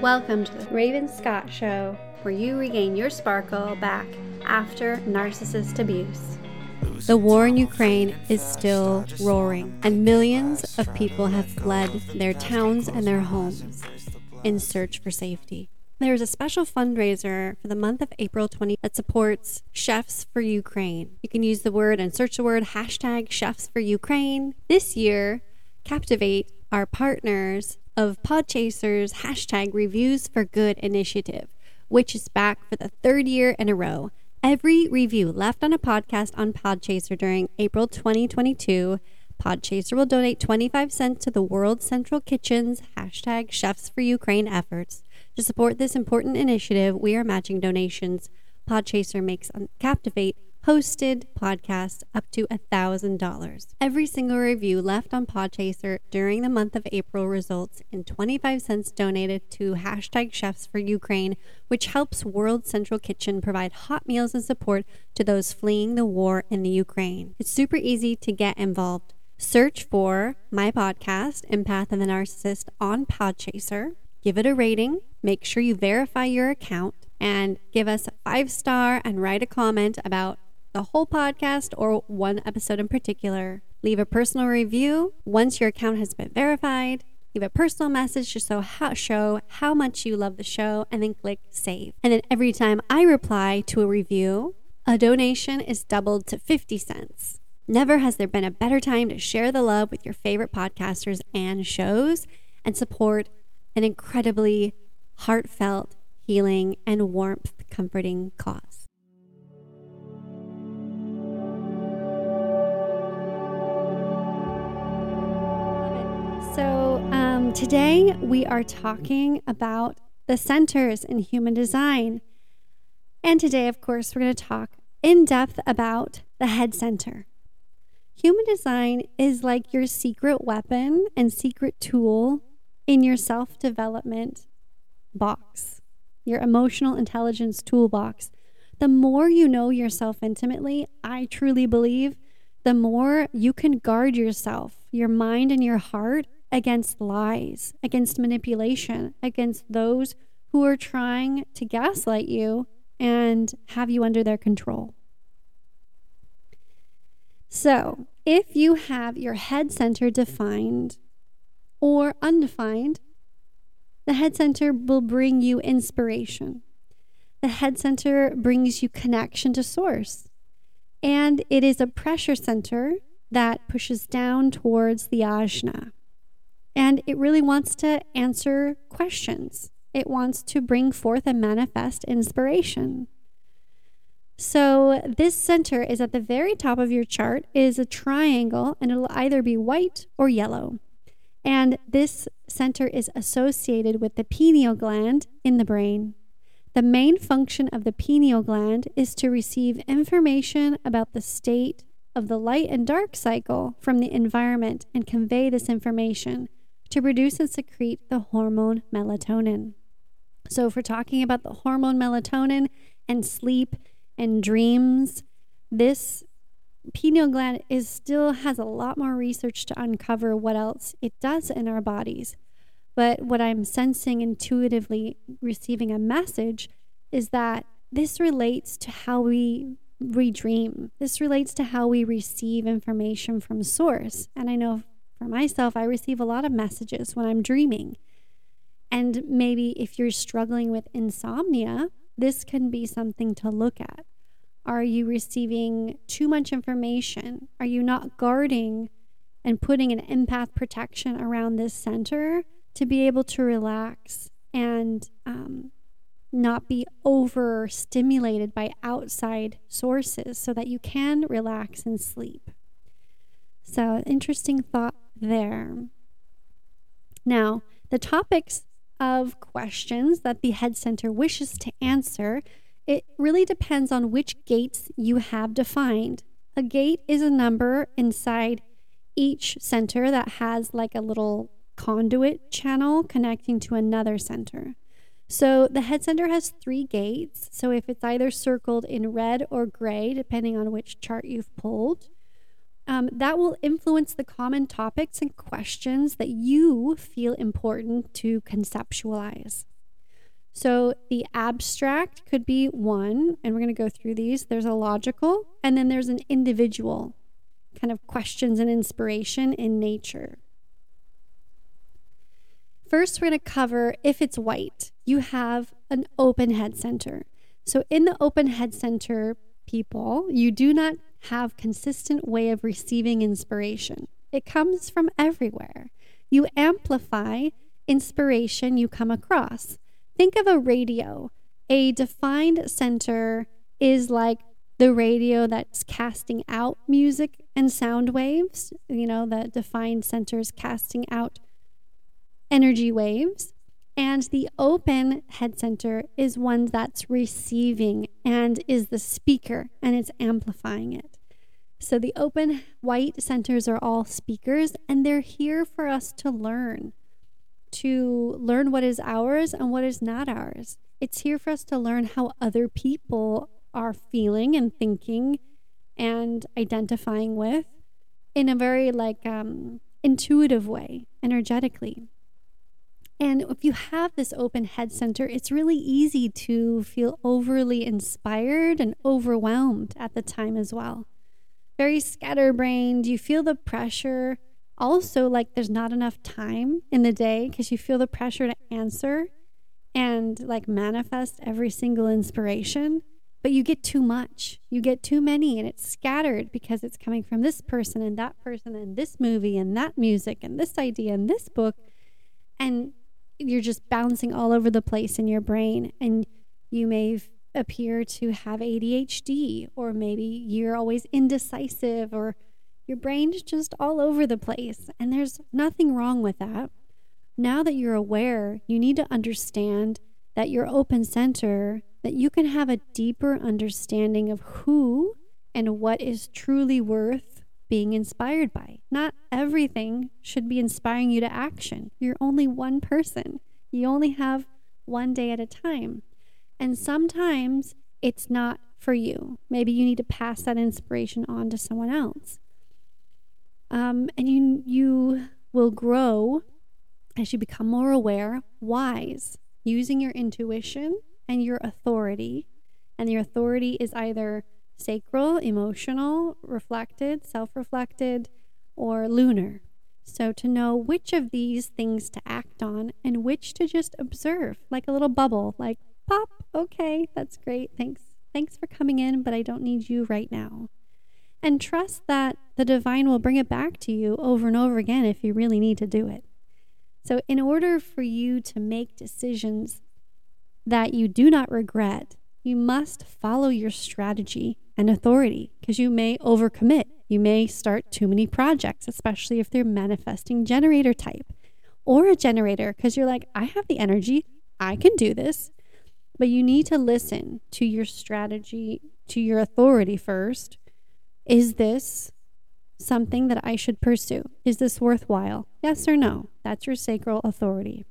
Welcome to the Raven Scott Show, where you regain your sparkle back after narcissist abuse. The war in Ukraine is still roaring, and millions of people have fled their towns and their homes in search for safety. There's a special fundraiser for the month of April 20 that supports Chefs for Ukraine. You can use the word and search the word hashtag Chefs for Ukraine. This year, Captivate, our partners of Podchaser's hashtag Reviews for Good initiative, which is back for the third year in a row. Every review left on a podcast on Podchaser during April 2022, Podchaser will donate 25 cents to the World Central Kitchen's hashtag Chefs for Ukraine efforts. To support this important initiative, we are matching donations. Podchaser makes Captivate hosted podcast up to $1,000. Every single review left on Podchaser during the month of April results in 25 cents donated to hashtag Chefs for Ukraine, which helps World Central Kitchen provide hot meals and support to those fleeing the war in the Ukraine. It's super easy to get involved. Search for my podcast, Empath and the Narcissist, on Podchaser. Give it a rating. Make sure you verify your account and give us a five star and write a comment about the whole podcast or one episode in particular. Leave a personal review once your account has been verified. Leave a personal message to how, show how much you love the show and then click save. And then every time I reply to a review, a donation is doubled to 50 cents. Never has there been a better time to share the love with your favorite podcasters and shows and support an incredibly heartfelt, healing, and warmth comforting cause. So, um, today we are talking about the centers in human design. And today, of course, we're going to talk in depth about the head center. Human design is like your secret weapon and secret tool in your self development box, your emotional intelligence toolbox. The more you know yourself intimately, I truly believe, the more you can guard yourself, your mind, and your heart against lies, against manipulation, against those who are trying to gaslight you and have you under their control. So, if you have your head center defined or undefined, the head center will bring you inspiration. The head center brings you connection to source. And it is a pressure center that pushes down towards the ajna. And it really wants to answer questions. It wants to bring forth and manifest inspiration. So this center is at the very top of your chart is a triangle and it'll either be white or yellow. And this center is associated with the pineal gland in the brain. The main function of the pineal gland is to receive information about the state of the light and dark cycle from the environment and convey this information to produce and secrete the hormone melatonin. So, if we're talking about the hormone melatonin and sleep and dreams, this pineal gland is still has a lot more research to uncover what else it does in our bodies. But what I'm sensing intuitively receiving a message is that this relates to how we we dream. This relates to how we receive information from source. And I know for myself, I receive a lot of messages when I'm dreaming. And maybe if you're struggling with insomnia, this can be something to look at. Are you receiving too much information? Are you not guarding and putting an empath protection around this center to be able to relax and um, not be overstimulated by outside sources so that you can relax and sleep? So, interesting thought there. Now, the topics of questions that the head center wishes to answer, it really depends on which gates you have defined. A gate is a number inside each center that has like a little conduit channel connecting to another center. So the head center has three gates. So if it's either circled in red or gray, depending on which chart you've pulled, um, that will influence the common topics and questions that you feel important to conceptualize. So the abstract could be one, and we're going to go through these. There's a logical, and then there's an individual kind of questions and inspiration in nature. First, we're going to cover if it's white, you have an open head center. So in the open head center, people, you do not have consistent way of receiving inspiration. It comes from everywhere. You amplify inspiration you come across. Think of a radio. A defined center is like the radio that's casting out music and sound waves, you know, the defined centers casting out energy waves. And the open head center is one that's receiving and is the speaker and it's amplifying it. So the open white centers are all speakers and they're here for us to learn to learn what is ours and what is not ours. It's here for us to learn how other people are feeling and thinking and identifying with in a very like um, intuitive way, energetically. And if you have this open head center, it's really easy to feel overly inspired and overwhelmed at the time as well. Very scatterbrained, you feel the pressure. Also like there's not enough time in the day because you feel the pressure to answer and like manifest every single inspiration. But you get too much. You get too many and it's scattered because it's coming from this person and that person and this movie and that music and this idea and this book. And you're just bouncing all over the place in your brain and you may appear to have ADHD or maybe you're always indecisive or your brain's just all over the place, and there's nothing wrong with that. Now that you're aware, you need to understand that your open center, that you can have a deeper understanding of who and what is truly worth being inspired by. Not everything should be inspiring you to action. You're only one person, you only have one day at a time. And sometimes it's not for you. Maybe you need to pass that inspiration on to someone else. Um, and you you will grow as you become more aware, wise, using your intuition and your authority. And your authority is either sacral, emotional, reflected, self reflected, or lunar. So, to know which of these things to act on and which to just observe, like a little bubble, like pop, okay, that's great. Thanks. Thanks for coming in, but I don't need you right now and trust that the divine will bring it back to you over and over again if you really need to do it. So, in order for you to make decisions that you do not regret, you must follow your strategy and authority because you may overcommit. You may start too many projects, especially if they're manifesting generator type or a generator because you're like, I have the energy, I can do this. But you need to listen to your strategy, to your authority first is this something that I should pursue? Is this worthwhile? Yes or no? That's your sacral authority.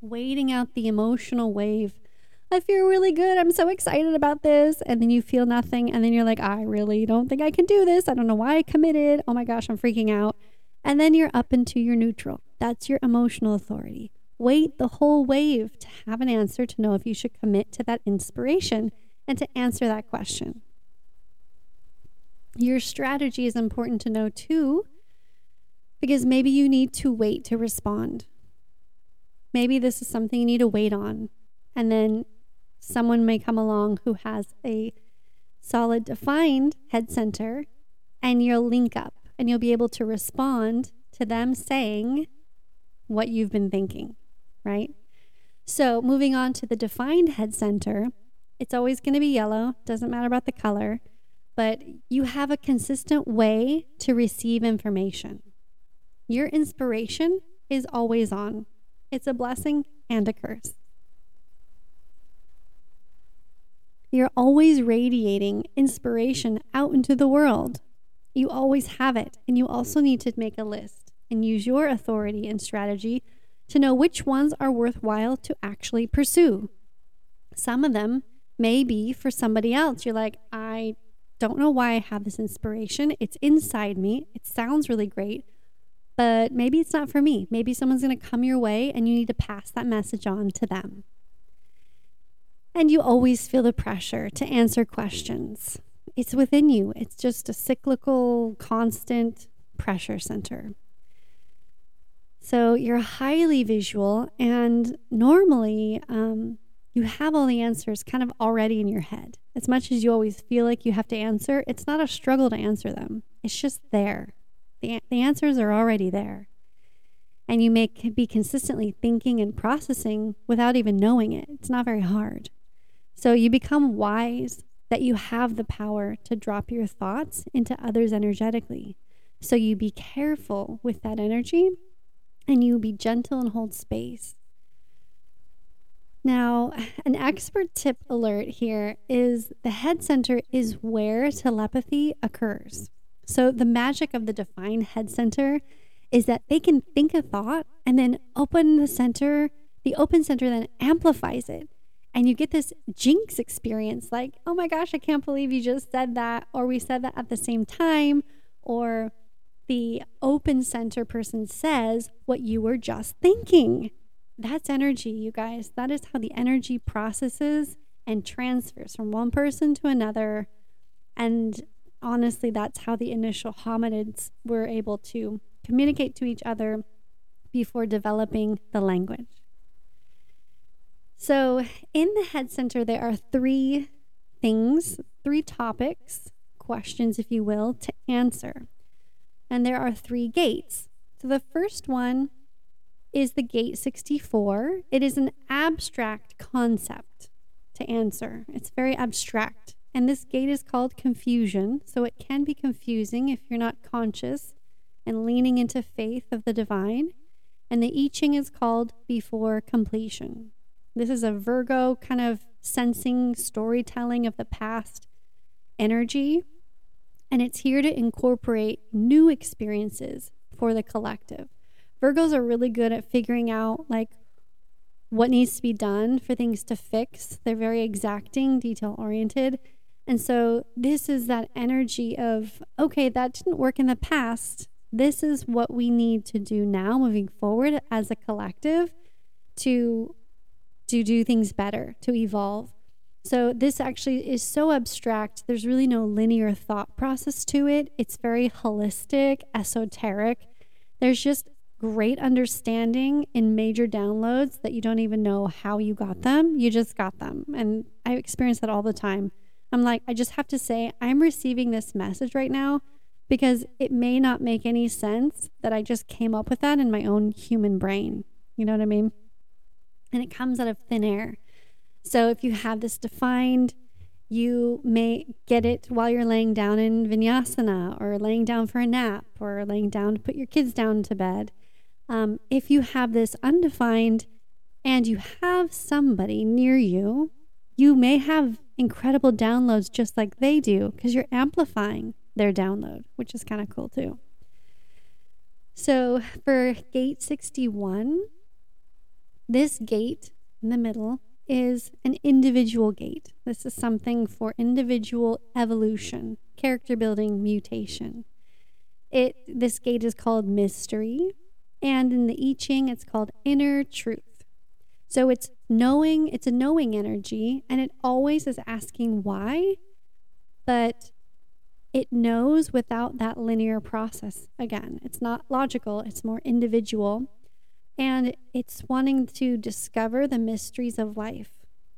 Waiting out the emotional wave. I feel really good. I'm so excited about this. And then you feel nothing. And then you're like, I really don't think I can do this. I don't know why I committed. Oh my gosh, I'm freaking out. And then you're up into your neutral. That's your emotional authority. Wait the whole wave to have an answer to know if you should commit to that inspiration and to answer that question. Your strategy is important to know too, because maybe you need to wait to respond. Maybe this is something you need to wait on, and then someone may come along who has a solid, defined head center, and you'll link up and you'll be able to respond to them saying what you've been thinking, right? So, moving on to the defined head center, it's always going to be yellow, doesn't matter about the color but you have a consistent way to receive information. Your inspiration is always on. It's a blessing and a curse. You're always radiating inspiration out into the world. You always have it, and you also need to make a list and use your authority and strategy to know which ones are worthwhile to actually pursue. Some of them may be for somebody else. You're like, I don't know why I have this inspiration. It's inside me. It sounds really great, but maybe it's not for me. Maybe someone's going to come your way and you need to pass that message on to them. And you always feel the pressure to answer questions. It's within you, it's just a cyclical, constant pressure center. So you're highly visual, and normally um, you have all the answers kind of already in your head. As much as you always feel like you have to answer, it's not a struggle to answer them, it's just there. The, the answers are already there. And you may be consistently thinking and processing without even knowing it. It's not very hard. So you become wise that you have the power to drop your thoughts into others energetically. So you be careful with that energy and you be gentle and hold space. Now, an expert tip alert here is the head center is where telepathy occurs. So, the magic of the defined head center is that they can think a thought and then open the center. The open center then amplifies it. And you get this jinx experience like, oh my gosh, I can't believe you just said that. Or we said that at the same time. Or the open center person says what you were just thinking. That's energy, you guys. That is how the energy processes and transfers from one person to another. And honestly, that's how the initial hominids were able to communicate to each other before developing the language. So, in the head center, there are three things, three topics, questions, if you will, to answer and there are three gates. So the first one is the gate 64. It is an abstract concept to answer, it's very abstract. And this gate is called confusion. So it can be confusing if you're not conscious and leaning into faith of the divine. And the I Ching is called before completion. This is a Virgo kind of sensing storytelling of the past energy and it's here to incorporate new experiences for the collective. Virgos are really good at figuring out like what needs to be done for things to fix. They're very exacting, detail oriented. And so this is that energy of, okay, that didn't work in the past. This is what we need to do now moving forward as a collective to to do things better, to evolve. So, this actually is so abstract. There's really no linear thought process to it. It's very holistic, esoteric. There's just great understanding in major downloads that you don't even know how you got them. You just got them. And I experience that all the time. I'm like, I just have to say, I'm receiving this message right now because it may not make any sense that I just came up with that in my own human brain. You know what I mean? And it comes out of thin air. So if you have this defined, you may get it while you're laying down in vinyasana or laying down for a nap or laying down to put your kids down to bed. Um, if you have this undefined and you have somebody near you, you may have incredible downloads just like they do because you're amplifying their download, which is kind of cool too. So for gate 61, this gate in the middle is an individual gate. This is something for individual evolution, character building, mutation. It this gate is called mystery, and in the I Ching it's called inner truth. So it's knowing, it's a knowing energy, and it always is asking why, but it knows without that linear process. Again, it's not logical, it's more individual and it's wanting to discover the mysteries of life.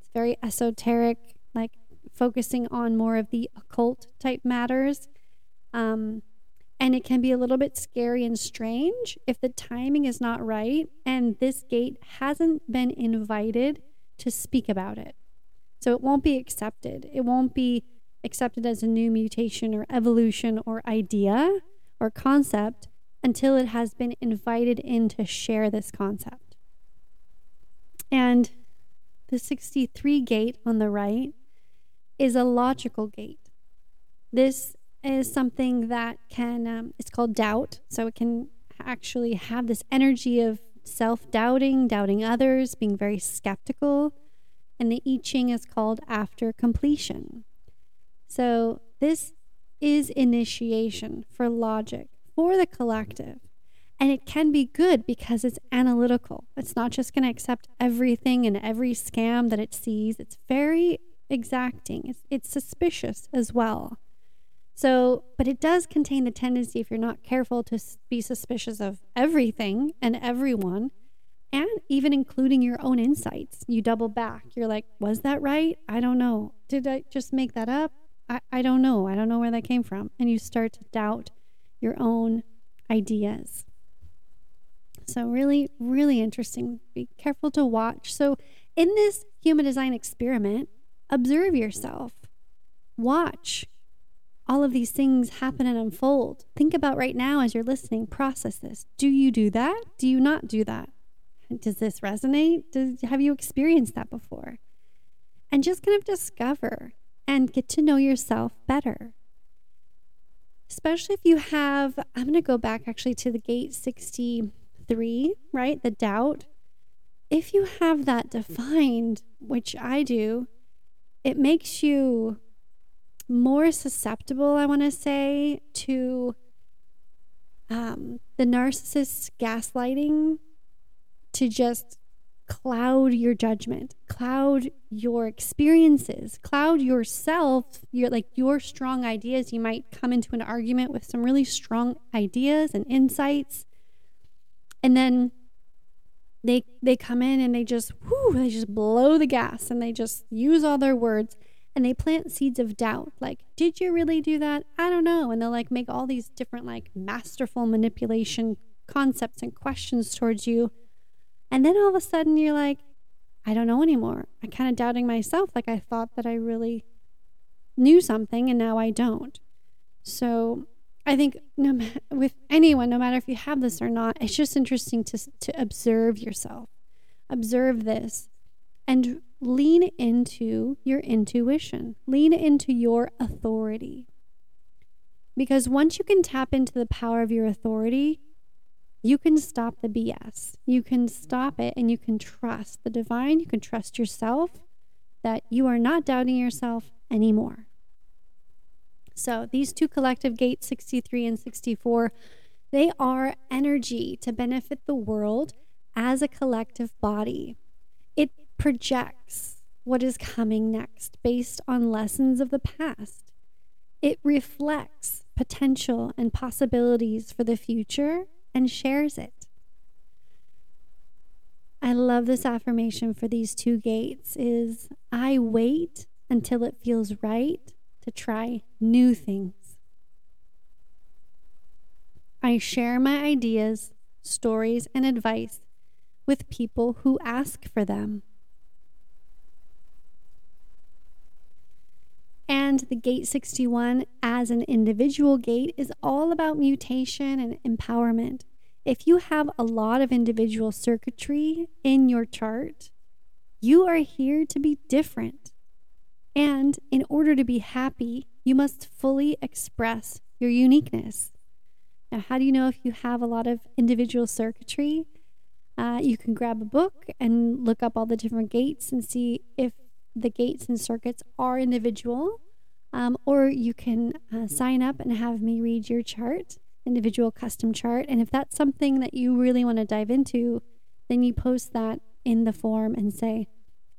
It's very esoteric, like focusing on more of the occult type matters. Um, and it can be a little bit scary and strange if the timing is not right and this gate hasn't been invited to speak about it. So it won't be accepted. It won't be accepted as a new mutation or evolution or idea or concept until it has been invited in to share this concept. And the 63 gate on the right is a logical gate. This is something that can, um, it's called doubt. So it can actually have this energy of self doubting, doubting others, being very skeptical. And the I Ching is called after completion. So this is initiation for logic for the collective. And it can be good because it's analytical. It's not just going to accept everything and every scam that it sees. It's very exacting, it's, it's suspicious as well. So, but it does contain the tendency, if you're not careful, to be suspicious of everything and everyone, and even including your own insights. You double back. You're like, was that right? I don't know. Did I just make that up? I, I don't know. I don't know where that came from. And you start to doubt your own ideas. So, really, really interesting. Be careful to watch. So, in this human design experiment, observe yourself, watch all of these things happen and unfold. Think about right now as you're listening, process this. Do you do that? Do you not do that? Does this resonate? Does, have you experienced that before? And just kind of discover and get to know yourself better. Especially if you have, I'm going to go back actually to the gate 63, right? The doubt. If you have that defined, which I do, it makes you more susceptible, I want to say, to um, the narcissist's gaslighting to just cloud your judgment, cloud your experiences, cloud yourself, your like your strong ideas. You might come into an argument with some really strong ideas and insights. And then they they come in and they just whoo, they just blow the gas and they just use all their words and they plant seeds of doubt like did you really do that i don't know and they'll like make all these different like masterful manipulation concepts and questions towards you and then all of a sudden you're like i don't know anymore. I'm kind of doubting myself like i thought that i really knew something and now i don't. So i think no ma- with anyone no matter if you have this or not it's just interesting to to observe yourself. Observe this and lean into your intuition, lean into your authority. Because once you can tap into the power of your authority, you can stop the BS. You can stop it and you can trust the divine. You can trust yourself that you are not doubting yourself anymore. So, these two collective gates, 63 and 64, they are energy to benefit the world as a collective body. It projects what is coming next based on lessons of the past. It reflects potential and possibilities for the future and shares it. I love this affirmation for these two gates is I wait until it feels right to try new things. I share my ideas, stories, and advice with people who ask for them. And the Gate 61 as an individual gate is all about mutation and empowerment. If you have a lot of individual circuitry in your chart, you are here to be different. And in order to be happy, you must fully express your uniqueness. Now, how do you know if you have a lot of individual circuitry? Uh, you can grab a book and look up all the different gates and see if the gates and circuits are individual, um, or you can uh, sign up and have me read your chart, individual custom chart. And if that's something that you really want to dive into, then you post that in the form and say,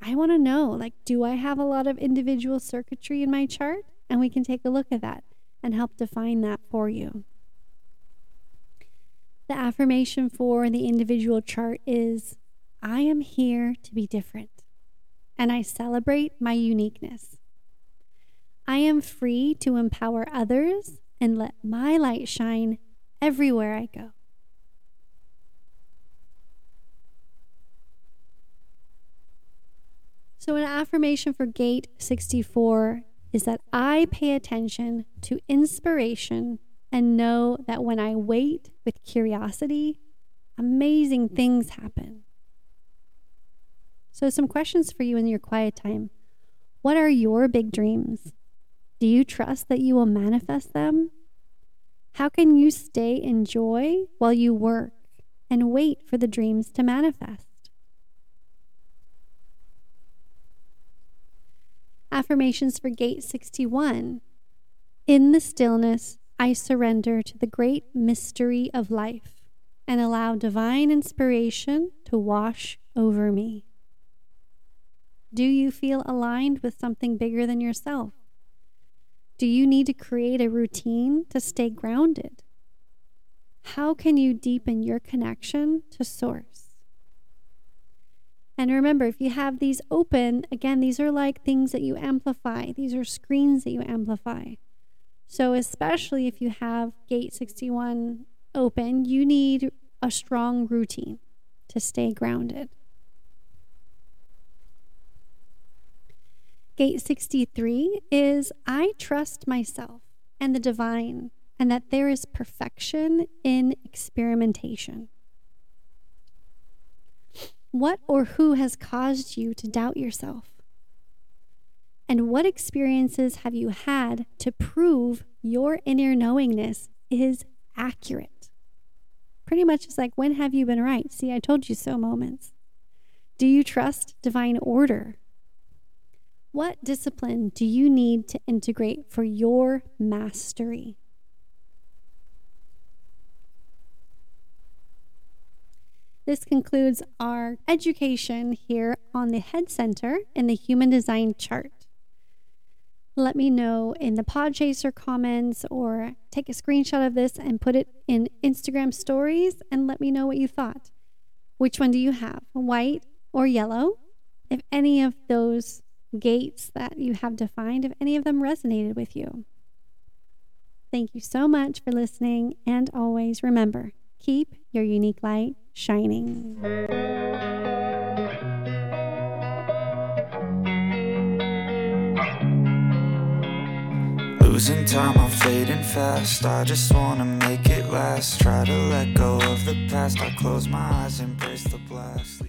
I want to know, like, do I have a lot of individual circuitry in my chart? And we can take a look at that and help define that for you. The affirmation for the individual chart is I am here to be different and I celebrate my uniqueness. I am free to empower others and let my light shine everywhere I go. So, an affirmation for gate 64 is that I pay attention to inspiration and know that when I wait with curiosity, amazing things happen. So, some questions for you in your quiet time. What are your big dreams? Do you trust that you will manifest them? How can you stay in joy while you work and wait for the dreams to manifest? Affirmations for Gate 61. In the stillness, I surrender to the great mystery of life. and allow divine inspiration to wash over me. Do you feel aligned with something bigger than yourself? Do you need to create a routine to stay grounded? How can you deepen your connection to Source? And remember, if you have these open, again, these are like things that you amplify, these are screens that you amplify. So, especially if you have Gate 61 open, you need a strong routine to stay grounded. Gate 63 is I trust myself and the divine, and that there is perfection in experimentation. What or who has caused you to doubt yourself? And what experiences have you had to prove your inner knowingness is accurate? Pretty much it's like, when have you been right? See, I told you so moments. Do you trust divine order? What discipline do you need to integrate for your mastery? This concludes our education here on the Head Center in the Human Design Chart. Let me know in the Podchaser comments or take a screenshot of this and put it in Instagram stories and let me know what you thought. Which one do you have, white or yellow? If any of those gates that you have defined, if any of them resonated with you. Thank you so much for listening, and always remember keep your unique light shining. Losing time, I'm fading fast. I just wanna make it last. Try to let go of the past. I close my eyes, embrace the blast.